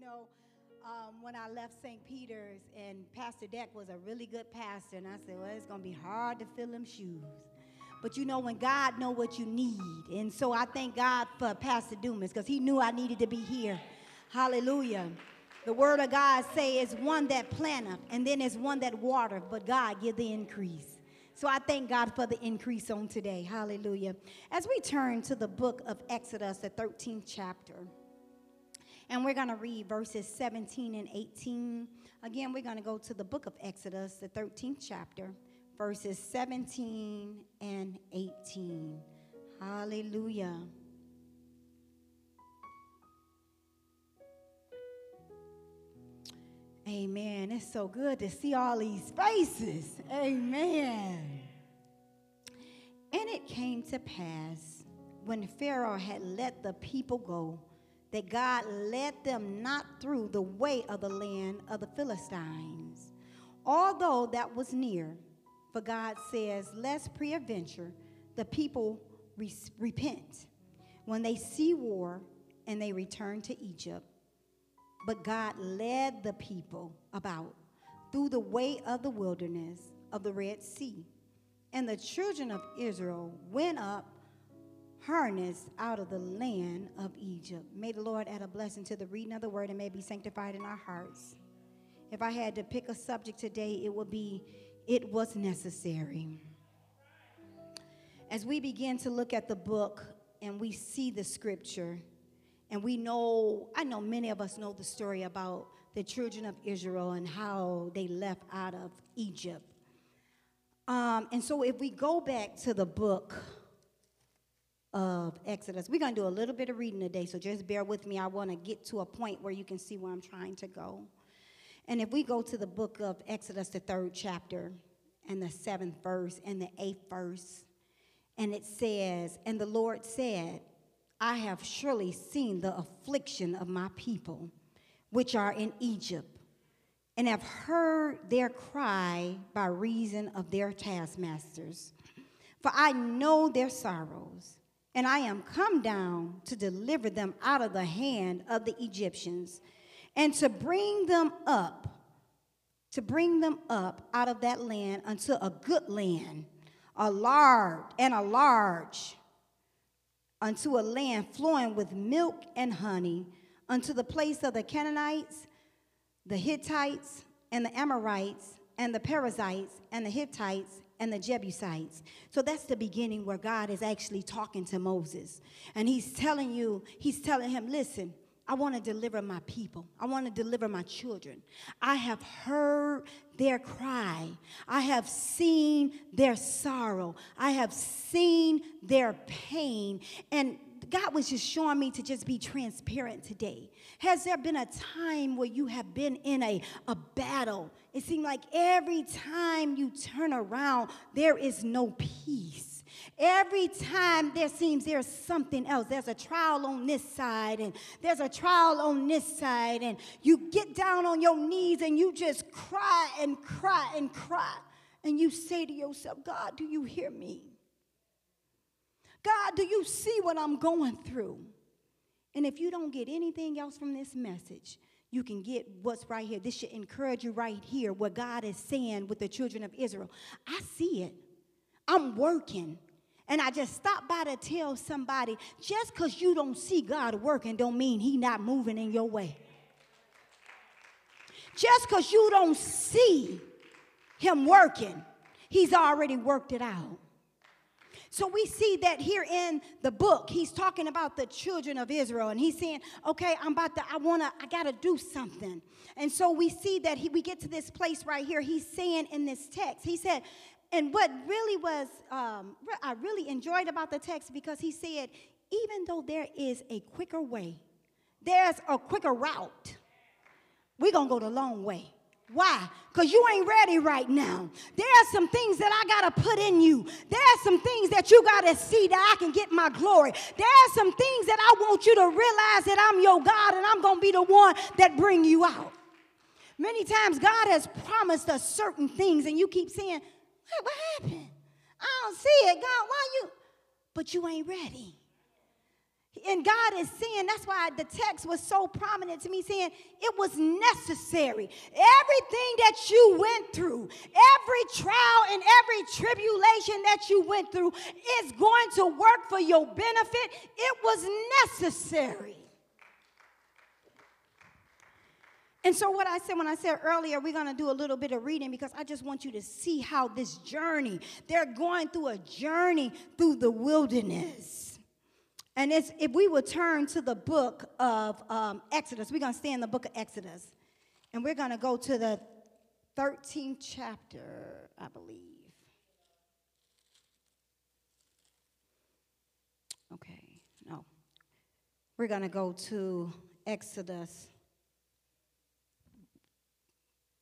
know, um, when I left St. Peter's, and Pastor Deck was a really good pastor, and I said, well, it's going to be hard to fill them shoes. But you know, when God know what you need, and so I thank God for Pastor Dumas because he knew I needed to be here. Hallelujah. The word of God say is one that planteth, and then is one that watereth, but God give the increase. So I thank God for the increase on today. Hallelujah. As we turn to the book of Exodus, the 13th chapter. And we're going to read verses 17 and 18. Again, we're going to go to the book of Exodus, the 13th chapter, verses 17 and 18. Hallelujah. Amen. It's so good to see all these faces. Amen. And it came to pass when Pharaoh had let the people go that God led them not through the way of the land of the Philistines, although that was near. For God says, Lest peradventure the people re- repent when they see war and they return to Egypt. But God led the people about through the way of the wilderness of the Red Sea. And the children of Israel went up harnessed out of the land of Egypt. May the Lord add a blessing to the reading of the word and may be sanctified in our hearts. If I had to pick a subject today, it would be it was necessary. As we begin to look at the book and we see the scripture, and we know, I know many of us know the story about the children of Israel and how they left out of Egypt. Um, and so if we go back to the book, of Exodus. We're going to do a little bit of reading today, so just bear with me. I want to get to a point where you can see where I'm trying to go. And if we go to the book of Exodus, the third chapter, and the seventh verse, and the eighth verse, and it says, And the Lord said, I have surely seen the affliction of my people, which are in Egypt, and have heard their cry by reason of their taskmasters. For I know their sorrows and I am come down to deliver them out of the hand of the Egyptians and to bring them up, to bring them up out of that land unto a good land, a large and a large, unto a land flowing with milk and honey, unto the place of the Canaanites, the Hittites, and the Amorites, and the Perizzites, and the Hittites, and the Jebusites. So that's the beginning where God is actually talking to Moses. And he's telling you, he's telling him, listen, I want to deliver my people. I want to deliver my children. I have heard their cry. I have seen their sorrow. I have seen their pain. And God was just showing me to just be transparent today. Has there been a time where you have been in a, a battle? It seemed like every time you turn around, there is no peace. Every time there seems there's something else. There's a trial on this side, and there's a trial on this side, and you get down on your knees and you just cry and cry and cry. And you say to yourself, God, do you hear me? God, do you see what I'm going through? And if you don't get anything else from this message, you can get what's right here. This should encourage you right here, what God is saying with the children of Israel. I see it. I'm working. And I just stopped by to tell somebody just because you don't see God working don't mean He not moving in your way. Just because you don't see Him working, He's already worked it out. So we see that here in the book, he's talking about the children of Israel, and he's saying, "Okay, I'm about to. I wanna. I gotta do something." And so we see that he, we get to this place right here. He's saying in this text, he said, and what really was um, I really enjoyed about the text because he said, even though there is a quicker way, there's a quicker route. We're gonna go the long way. Why? Because you ain't ready right now. There are some things that I got to put in you. There are some things that you got to see that I can get my glory. There are some things that I want you to realize that I'm your God and I'm going to be the one that bring you out. Many times God has promised us certain things and you keep saying, what happened? I don't see it. God, why you? But you ain't ready. And God is saying, that's why the text was so prominent to me, saying it was necessary. Everything that you went through, every trial and every tribulation that you went through is going to work for your benefit. It was necessary. And so, what I said when I said earlier, we're going to do a little bit of reading because I just want you to see how this journey, they're going through a journey through the wilderness. And if we would turn to the book of um, Exodus, we're going to stay in the book of Exodus. And we're going to go to the 13th chapter, I believe. Okay, no. We're going to go to Exodus,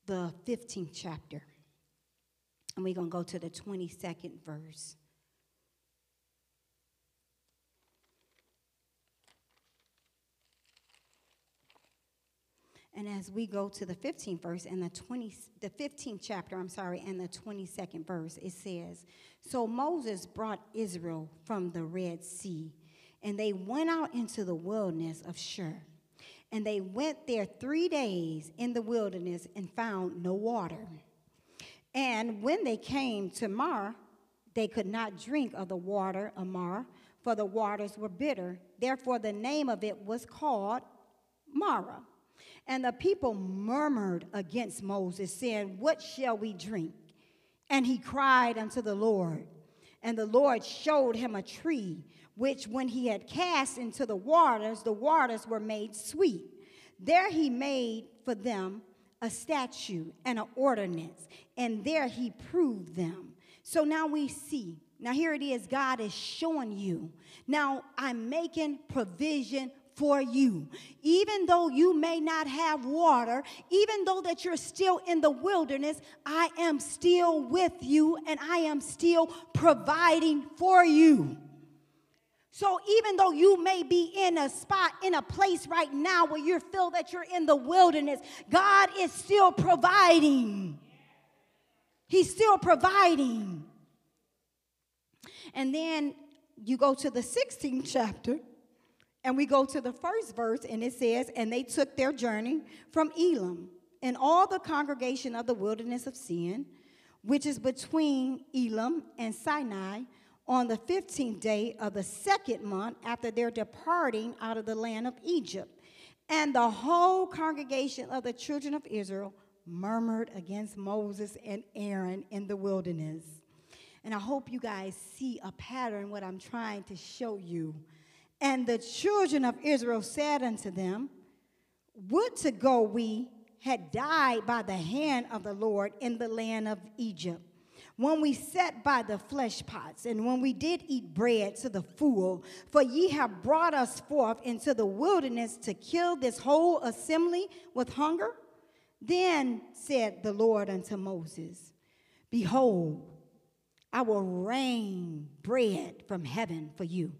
the 15th chapter. And we're going to go to the 22nd verse. And as we go to the 15th verse and the 20 the 15th chapter, I'm sorry, and the 22nd verse, it says, "So Moses brought Israel from the Red Sea, and they went out into the wilderness of Shur. And they went there 3 days in the wilderness and found no water. And when they came to Marah, they could not drink of the water of Marah, for the waters were bitter. Therefore the name of it was called Marah." And the people murmured against Moses, saying, What shall we drink? And he cried unto the Lord. And the Lord showed him a tree, which when he had cast into the waters, the waters were made sweet. There he made for them a statute and an ordinance, and there he proved them. So now we see. Now here it is, God is showing you. Now I'm making provision for you. Even though you may not have water, even though that you're still in the wilderness, I am still with you and I am still providing for you. So even though you may be in a spot, in a place right now where you feel that you're in the wilderness, God is still providing. He's still providing. And then you go to the 16th chapter and we go to the first verse, and it says, And they took their journey from Elim, and all the congregation of the wilderness of Sin, which is between Elim and Sinai, on the 15th day of the second month after their departing out of the land of Egypt. And the whole congregation of the children of Israel murmured against Moses and Aaron in the wilderness. And I hope you guys see a pattern, what I'm trying to show you. And the children of Israel said unto them, Would to go we had died by the hand of the Lord in the land of Egypt, when we sat by the flesh pots, and when we did eat bread to the full, for ye have brought us forth into the wilderness to kill this whole assembly with hunger. Then said the Lord unto Moses, Behold, I will rain bread from heaven for you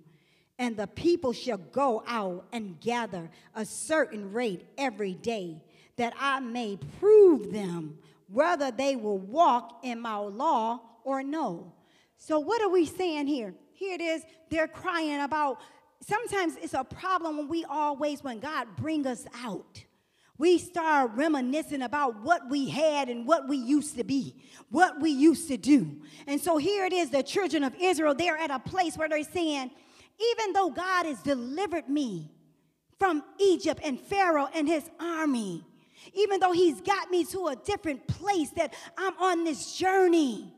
and the people shall go out and gather a certain rate every day, that I may prove them whether they will walk in my law or no. So, what are we saying here? Here it is, they're crying about. Sometimes it's a problem when we always, when God bring us out, we start reminiscing about what we had and what we used to be, what we used to do. And so here it is, the children of Israel, they're at a place where they're saying, even though God has delivered me from Egypt and Pharaoh and his army, even though he's got me to a different place that I'm on this journey.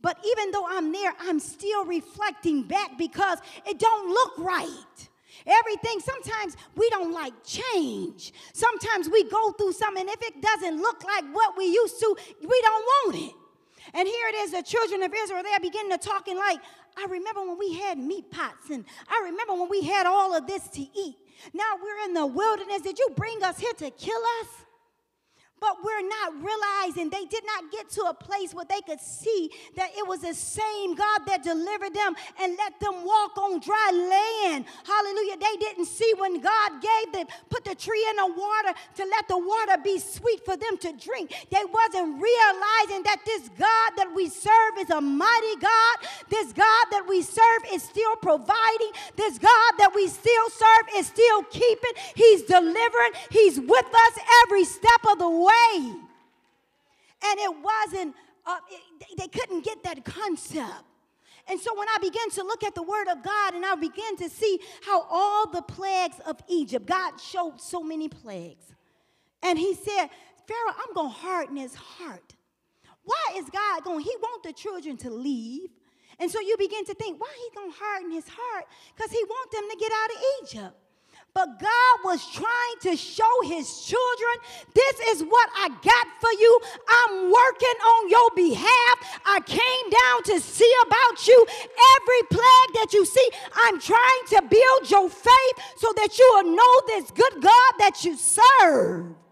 But even though I'm there, I'm still reflecting back because it don't look right. Everything, sometimes we don't like change. Sometimes we go through something, if it doesn't look like what we used to, we don't want it. And here it is, the children of Israel, they're beginning to talking like, I remember when we had meat pots, and I remember when we had all of this to eat. Now we're in the wilderness. Did you bring us here to kill us? But we're not realizing they did not get to a place where they could see that it was the same God that delivered them and let them walk on dry land. Hallelujah. They didn't see when God gave them, put the tree in the water to let the water be sweet for them to drink. They wasn't realizing that this God that we serve is a mighty God. This God that we serve is still providing. This God that we still serve is still keeping. He's delivering. He's with us every step of the way way. And it wasn't, uh, it, they couldn't get that concept. And so when I began to look at the word of God and I began to see how all the plagues of Egypt, God showed so many plagues. And he said, Pharaoh, I'm going to harden his heart. Why is God going? He want the children to leave. And so you begin to think, why he going to harden his heart? Because he want them to get out of Egypt. But God was trying to show his children, this is what I got for you. I'm working on your behalf. I came down to see about you. Every plague that you see, I'm trying to build your faith so that you will know this good God that you serve.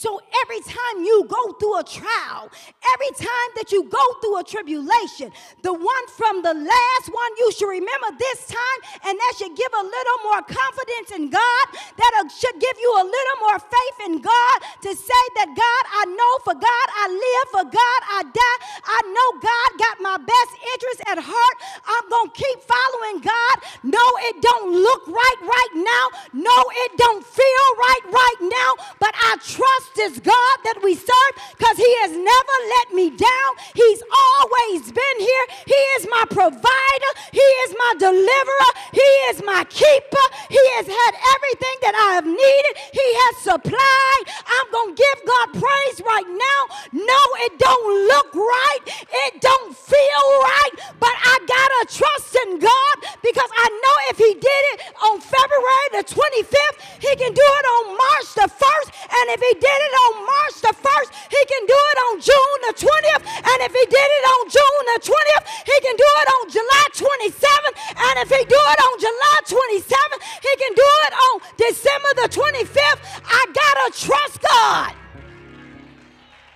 So every time you go through a trial, every time that you go through a tribulation, the one from the last one you should remember this time, and that should give a little more confidence in God, that should give you a little more faith in God to say that God, I know for God I live, for God I die. I know God got my best interest at heart. I'm going to keep following God. No, it don't look right right now. No, it don't feel right right now, but I trust this God that we serve because He has never let me down. He's always been here. He is my provider, He is my deliverer, He is my keeper. He has had everything that I have needed, He has supplied. I'm going to give God praise right now. No, it don't look right, it don't feel right, but I got to trust in God because I know if He did it on February the 25th, He can do it on March the 1st. And if He did it on March the 1st, he can do it on June the 20th. And if he did it on June the 20th, he can do it on July 27th. And if he do it on July 27th, he can do it on December the 25th. I gotta trust God.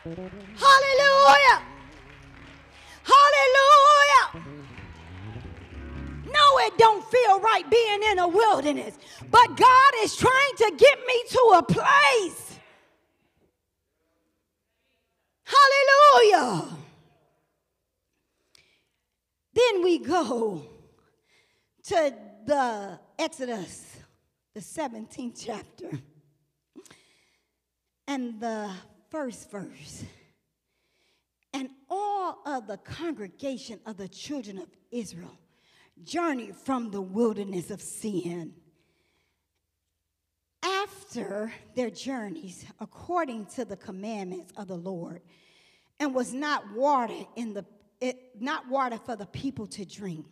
Hallelujah. Hallelujah. No, it don't feel right being in a wilderness. But God is trying to get me to a place Hallelujah. Then go to the Exodus, the 17th chapter, and the first verse. And all of the congregation of the children of Israel journeyed from the wilderness of sin after their journeys according to the commandments of the Lord and was not water in the it, not water for the people to drink.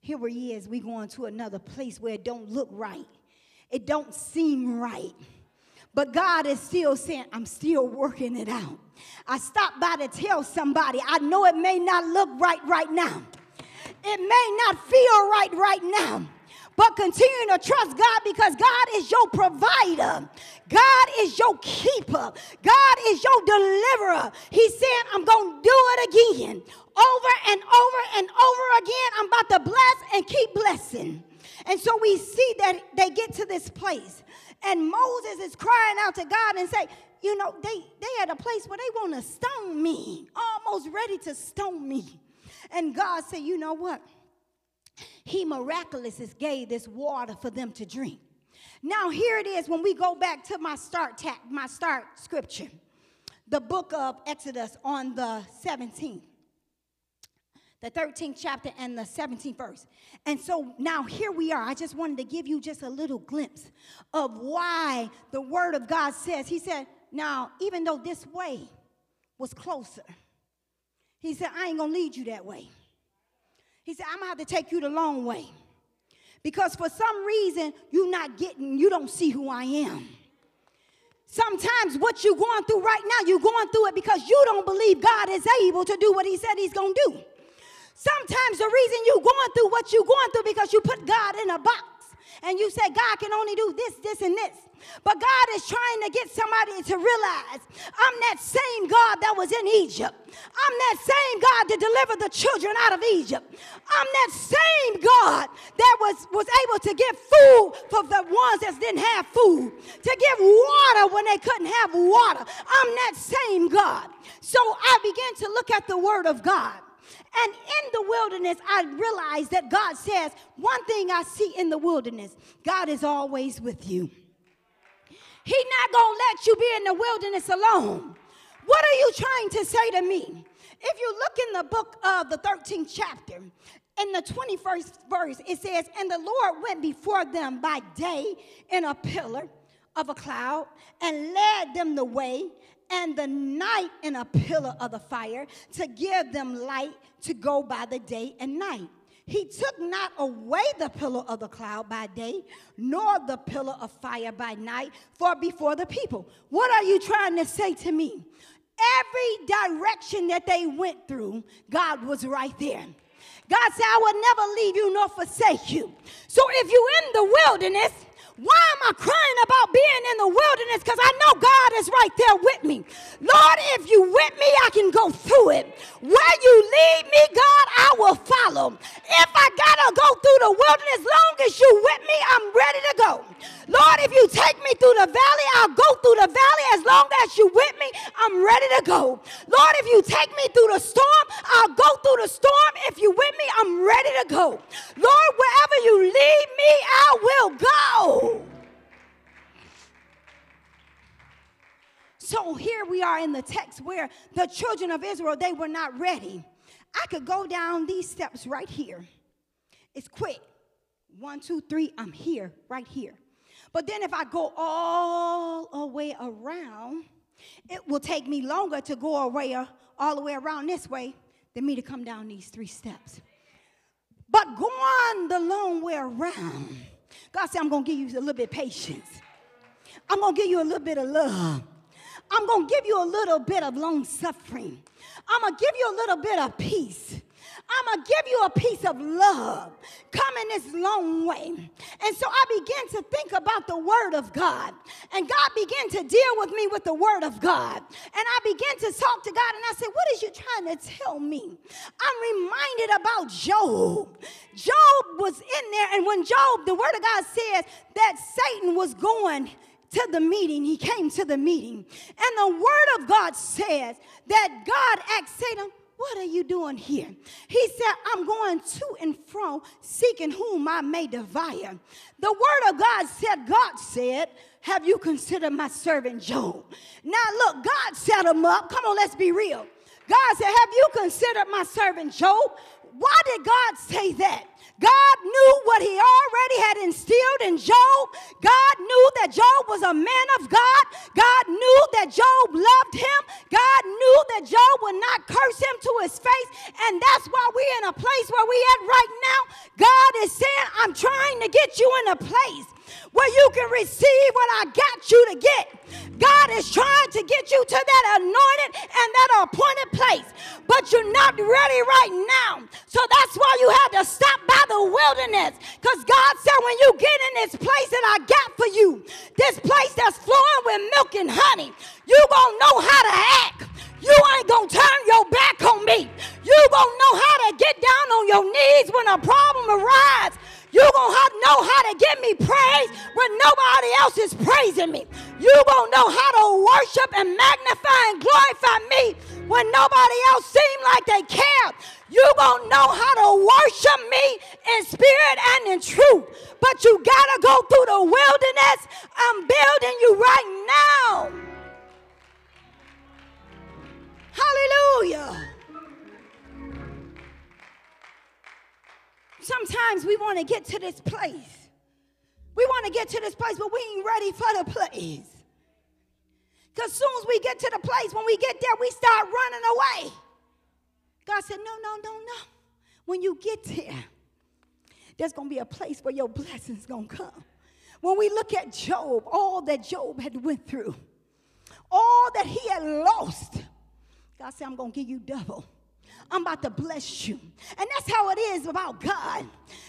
Here we is, we going to another place where it don't look right. It don't seem right. But God is still saying, I'm still working it out. I stopped by to tell somebody, I know it may not look right right now. It may not feel right right now but continue to trust God because God is your provider. God is your keeper. God is your deliverer. He said, I'm going to do it again. Over and over and over again, I'm about to bless and keep blessing. And so we see that they get to this place. And Moses is crying out to God and say, you know, they, they at a place where they want to stone me, almost ready to stone me. And God said, you know what? He miraculously gave this water for them to drink. Now here it is when we go back to my start ta- my start scripture. The book of Exodus on the 17th. The 13th chapter and the 17th verse. And so now here we are. I just wanted to give you just a little glimpse of why the word of God says. He said, Now, even though this way was closer, he said, I ain't gonna lead you that way. He said, I'm gonna have to take you the long way. Because for some reason, you're not getting, you don't see who I am. Sometimes what you're going through right now, you're going through it because you don't believe God is able to do what He said He's gonna do. Sometimes the reason you're going through what you're going through because you put God in a box And you say, God can only do this, this, and this. But God is trying to get somebody to realize I'm that same God that was in Egypt. I'm that same God to deliver the children out of Egypt. I'm that same God that was, was able to give food for the ones that didn't have food, to give water when they couldn't have water. I'm that same God. So I began to look at the Word of God. And in the wilderness, I realized that God says, one thing I see in the wilderness God is always with you. He's not going to let you be in the wilderness alone. What are you trying to say to me? If you look in the book of the 13th chapter, in the 21st verse, it says, And the Lord went before them by day in a pillar of a cloud and led them the way, and the night in a pillar of the fire to give them light to go by the day and night. He took not away the pillar of the cloud by day, nor the pillar of fire by night, for before the people. What are you trying to say to me? Every direction that they went through, God was right there. God said, I will never leave you nor forsake you. So if you're in the wilderness, why am I crying about being in the wilderness? Because I know God is right there with me. Lord, if you with me, I can go through it. Where you lead me, God, I will follow. If I gotta go through the wilderness, long as you with me, I'm ready to go. Lord, if you take me through the valley, I'll go through the valley. As long as you with me, I'm ready to go. Lord, if you take me through the storm, I'll go through the storm. If you with me, I'm ready to go. Lord, wherever you lead me, I will go. So here we are in the text where the children of Israel, they were not ready. I could go down these steps right here. It's quick. One, two, three, I'm here, right here. But then if I go all the way around, it will take me longer to go away, all the way around this way than me to come down these three steps. But going the long way around, God said, I'm going to give you a little bit of patience. I'm going to give you a little bit of love. I'm going to give you a little bit of long suffering. I'm going to give you a little bit of peace. I'm going to give you a piece of love coming this long way. And so I began to think about the Word of God. And God began to deal with me with the Word of God. And I began to talk to God and I said, What is you trying to tell me? I'm reminded about Job. Job was in there, and when Job, the Word of God says that Satan was going to the meeting. He came to the meeting. And the word of God says that God asked Satan, what are you doing here? He said, I'm going to and fro, seeking whom I may devour. The word of God said, God said, Have you considered my servant Job? Now, look, God set him up. Come on, let's be real. God said, Have you considered my servant Job? Why did God say that? God knew what he already had instilled in Job. God knew that Job was a man of God. God knew that Job loved him. God knew that Job would not curse him to his face. And that's why we're in a place where we at right now. God is saying, I'm trying to get you in a place where you can receive what I got you to get. God is trying to get you to that anointed and that appointed place, but you're not ready right now. So that's why you had to stop by the wilderness because God said, when you get in this place that I got for you, this place that's flowing with milk and honey, you gonna know how to act. You ain't gonna turn your back on me. You gonna know how to get down on your knees when a problem arises. You gonna know how to give me praise when nobody else is praising me. You gonna know how to worship and magnify and glorify me when nobody else seem like they care. You gonna know how to worship me in spirit and in truth. But you gotta go through the wilderness. I'm building you right now. Hallelujah. Sometimes we want to get to this place. We want to get to this place, but we ain't ready for the place. Because soon as we get to the place, when we get there, we start running away. God said, No, no, no, no. When you get there, there's going to be a place where your blessings going to come. When we look at Job, all that Job had went through, all that he had lost, God said, I'm going to give you double. I'm about to bless you. And that's how it is about God.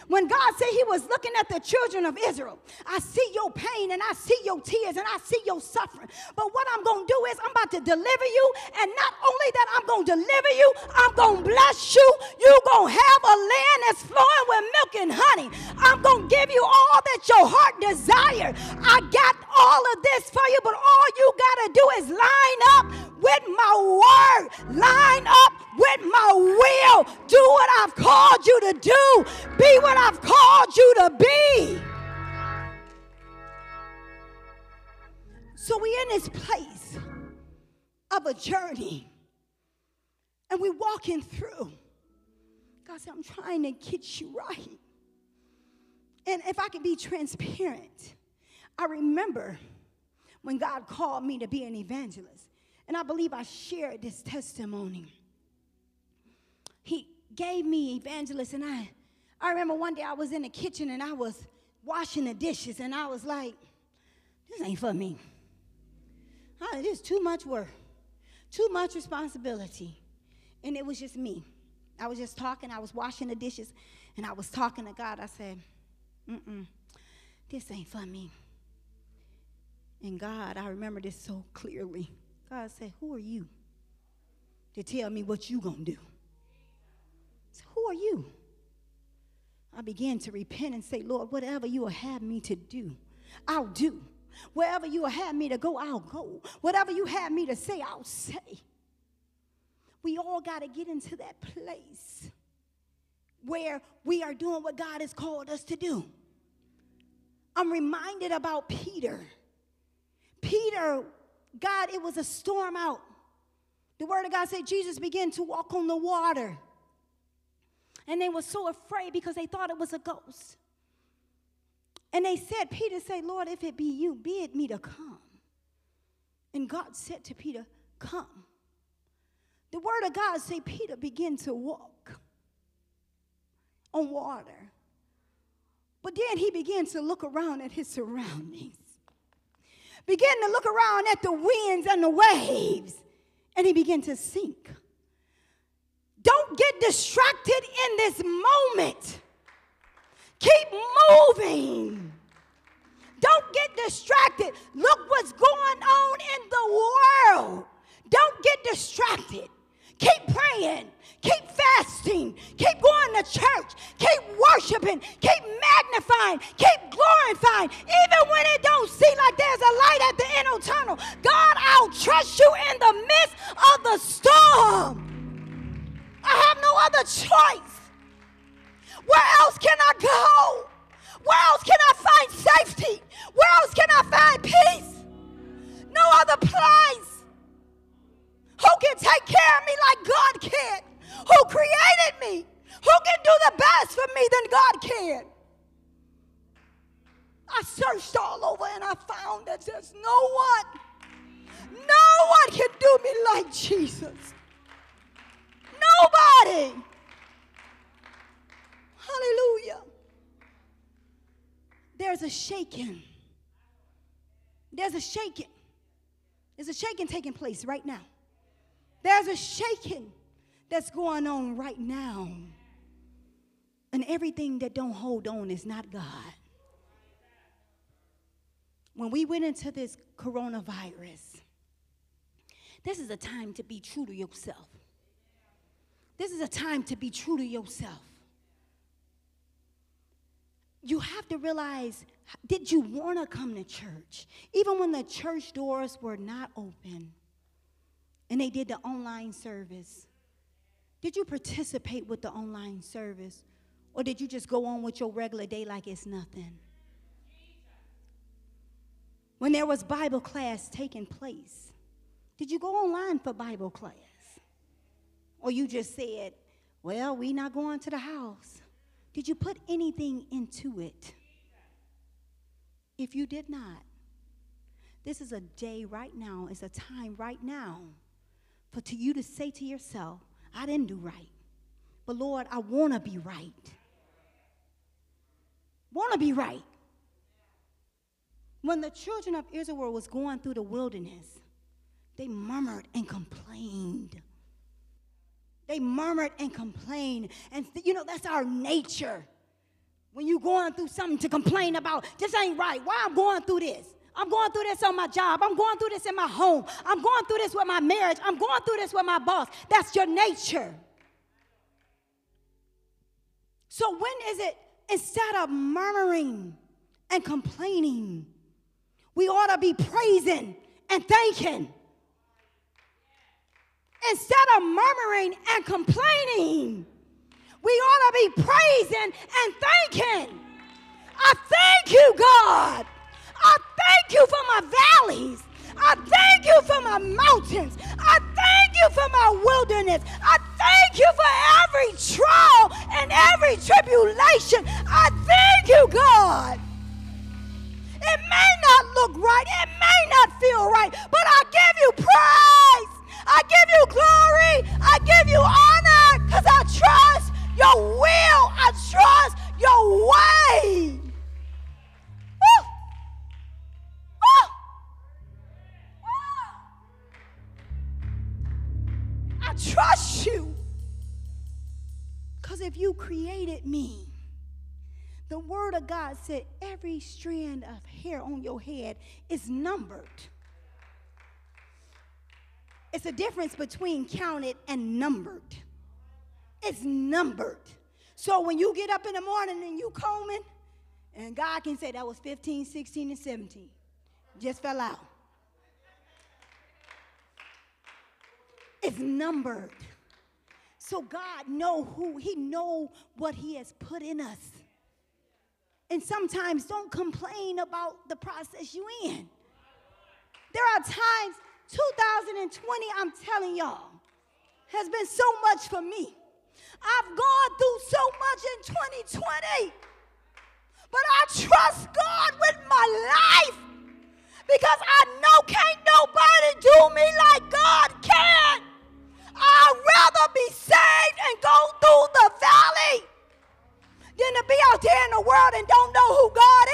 When God said he was looking at the children of Israel, I see your pain and I see your tears and I see your suffering. But what I'm going to do is I'm about to deliver you. And not only that, I'm going to deliver you, I'm going to bless you. You're going to have a land that's flowing with milk and honey. I'm going to give you all that your heart desires. I got all of this for you, but all you got to do is line up with my word, line up with my will. Do what I've called you to do, be what I've called you to be. So we're in this place of a journey and we're walking through. God said, I'm trying to get you right. And if I can be transparent, I remember when God called me to be an evangelist. And I believe I shared this testimony. He gave me evangelist, and I, I remember one day I was in the kitchen and I was washing the dishes, and I was like, this ain't for me. Oh, this is too much work, too much responsibility. And it was just me. I was just talking, I was washing the dishes, and I was talking to God. I said, mm-mm, this ain't for me. And God, I remember this so clearly. God said, Who are you to tell me what you gonna do? Said, Who are you? I began to repent and say, Lord, whatever you will have me to do, I'll do. Wherever you will have me to go, I'll go. Whatever you have me to say, I'll say. We all got to get into that place where we are doing what God has called us to do. I'm reminded about Peter. Peter, God, it was a storm out. The word of God said Jesus began to walk on the water. And they were so afraid because they thought it was a ghost. And they said, Peter said, Lord, if it be you, bid me to come. And God said to Peter, Come. The word of God said Peter began to walk on water. But then he began to look around at his surroundings began to look around at the winds and the waves, and he began to sink. Don't get distracted in this moment. Keep moving. Don't get distracted. Look what's going on in the world. Don't get distracted. Keep praying. Keep fasting. Keep going to church. Keep worshiping. Keep magnifying. Keep glorifying. Even when it don't seem like there's a light at the end of the tunnel. God, I'll trust you in the midst of the storm. I have no other choice. Where else can I go? Where else can I find safety? Where else can I find peace? No other place. Who can take care of me like God can? Who created me? Who can do the best for me than God can? I searched all over and I found that there's no one, no one can do me like Jesus. Nobody. Hallelujah. There's a shaking. There's a shaking. There's a shaking taking place right now. There's a shaking that's going on right now. And everything that don't hold on is not God. When we went into this coronavirus, this is a time to be true to yourself. This is a time to be true to yourself. You have to realize did you want to come to church? Even when the church doors were not open, and they did the online service. Did you participate with the online service? Or did you just go on with your regular day like it's nothing? When there was Bible class taking place, did you go online for Bible class? Or you just said, well, we not going to the house. Did you put anything into it? If you did not, this is a day right now, it's a time right now for to you to say to yourself, I didn't do right. But Lord, I want to be right. Want to be right. When the children of Israel was going through the wilderness, they murmured and complained. They murmured and complained. And you know, that's our nature. When you're going through something to complain about, this ain't right. Why I'm going through this? I'm going through this on my job. I'm going through this in my home. I'm going through this with my marriage. I'm going through this with my boss. That's your nature. So, when is it instead of murmuring and complaining, we ought to be praising and thanking? Instead of murmuring and complaining, we ought to be praising and thanking. I thank you, God. I thank you for my valleys. I thank you for my mountains. I thank you for my wilderness. I thank you for every trial and every tribulation. I thank you, God. It may not look right, it may not feel right, but I give you praise. I give you glory. I give you honor because I trust your will. I trust your way. Trust you. Because if you created me, the word of God said every strand of hair on your head is numbered. It's a difference between counted and numbered. It's numbered. So when you get up in the morning and you combing, and God can say that was 15, 16, and 17, just fell out. It's numbered. So God know who, He know what He has put in us. And sometimes don't complain about the process you in. There are times, 2020, I'm telling y'all, has been so much for me. I've gone through so much in 2020. But I trust God with my life because I know can't nobody do me like God can. I'd rather be saved and go through the valley than to be out there in the world and don't know who God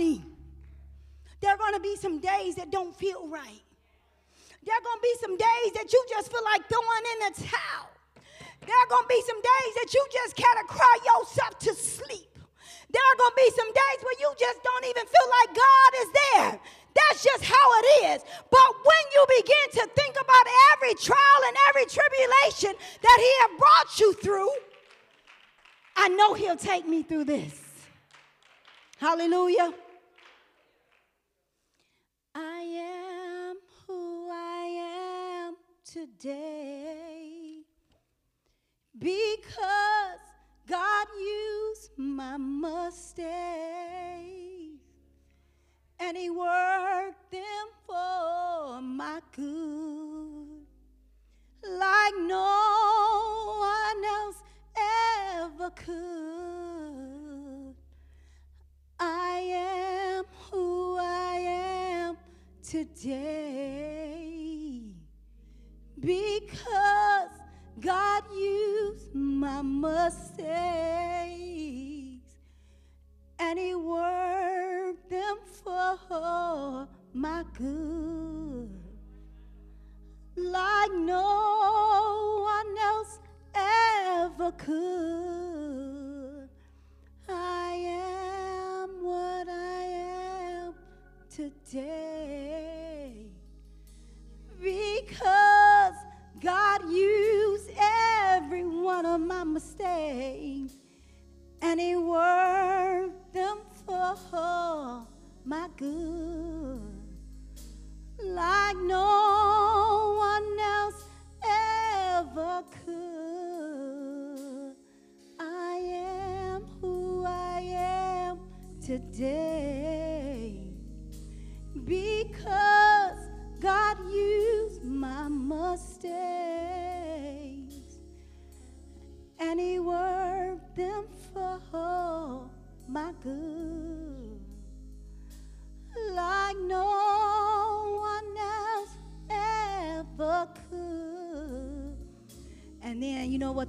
journey, there are going to be some days that don't feel right. There are going to be some days that you just feel like throwing in the towel. There are going to be some days that you just gotta cry yourself to sleep. There are going to be some days where you just don't even feel like God is there. That's just how it is. But when you begin to think about every trial and every tribulation that He has brought you through, I know He'll take me through this. Hallelujah. I am who I am today because God used my mistakes and He worked them for my good, like no one else ever could. Today because God used my mistakes and He worked them for my good, like no one else ever could. mistake, and He worked them for my good, like no one else ever could. I am who I am today because God used my mustache.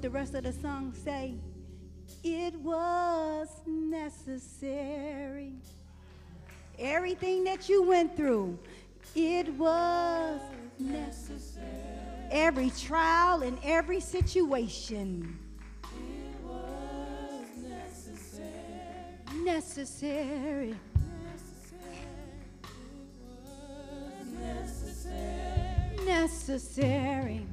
The rest of the song say? It was necessary. Everything that you went through, it was necessary. Every trial and every situation. It was necessary. Necessary. Necessary. Necessary. Necessary.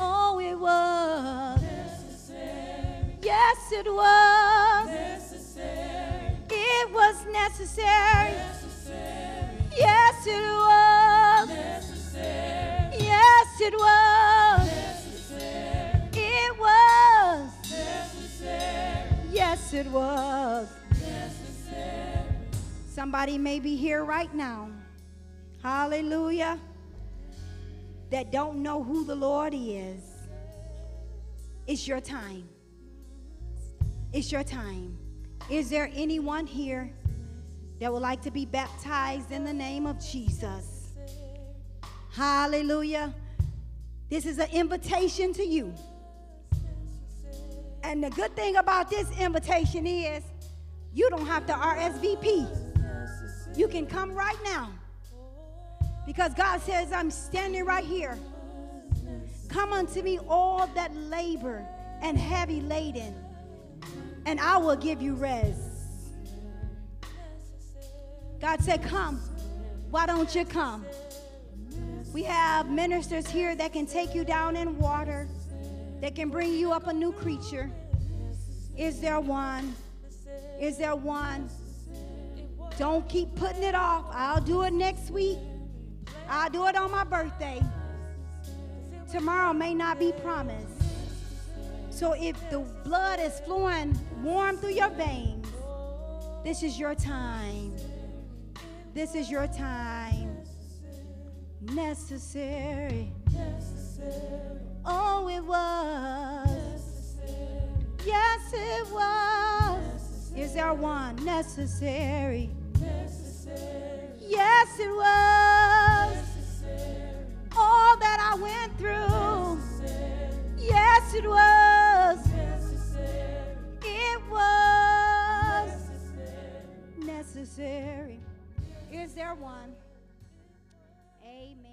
Oh, it was. Necessary. Yes, it was. Necessary. It was necessary. necessary. Yes, it was. Necessary. Yes, it was. Necessary. It was. Necessary. Yes, it was. Necessary. Somebody may be here right now. Hallelujah. That don't know who the Lord is. It's your time. It's your time. Is there anyone here that would like to be baptized in the name of Jesus? Hallelujah. This is an invitation to you. And the good thing about this invitation is you don't have to RSVP. You can come right now. Because God says, I'm standing right here. Come unto me, all that labor and heavy laden, and I will give you rest. God said, Come. Why don't you come? We have ministers here that can take you down in water, that can bring you up a new creature. Is there one? Is there one? Don't keep putting it off. I'll do it next week. I'll do it on my birthday. Tomorrow may not be promised. So if the blood is flowing warm through your veins, this is your time. This is your time. Necessary. Oh, it was. Yes, it was. Is there one necessary? Yes, it was all that I went through. Yes, it was. It was necessary. Is there one? Amen.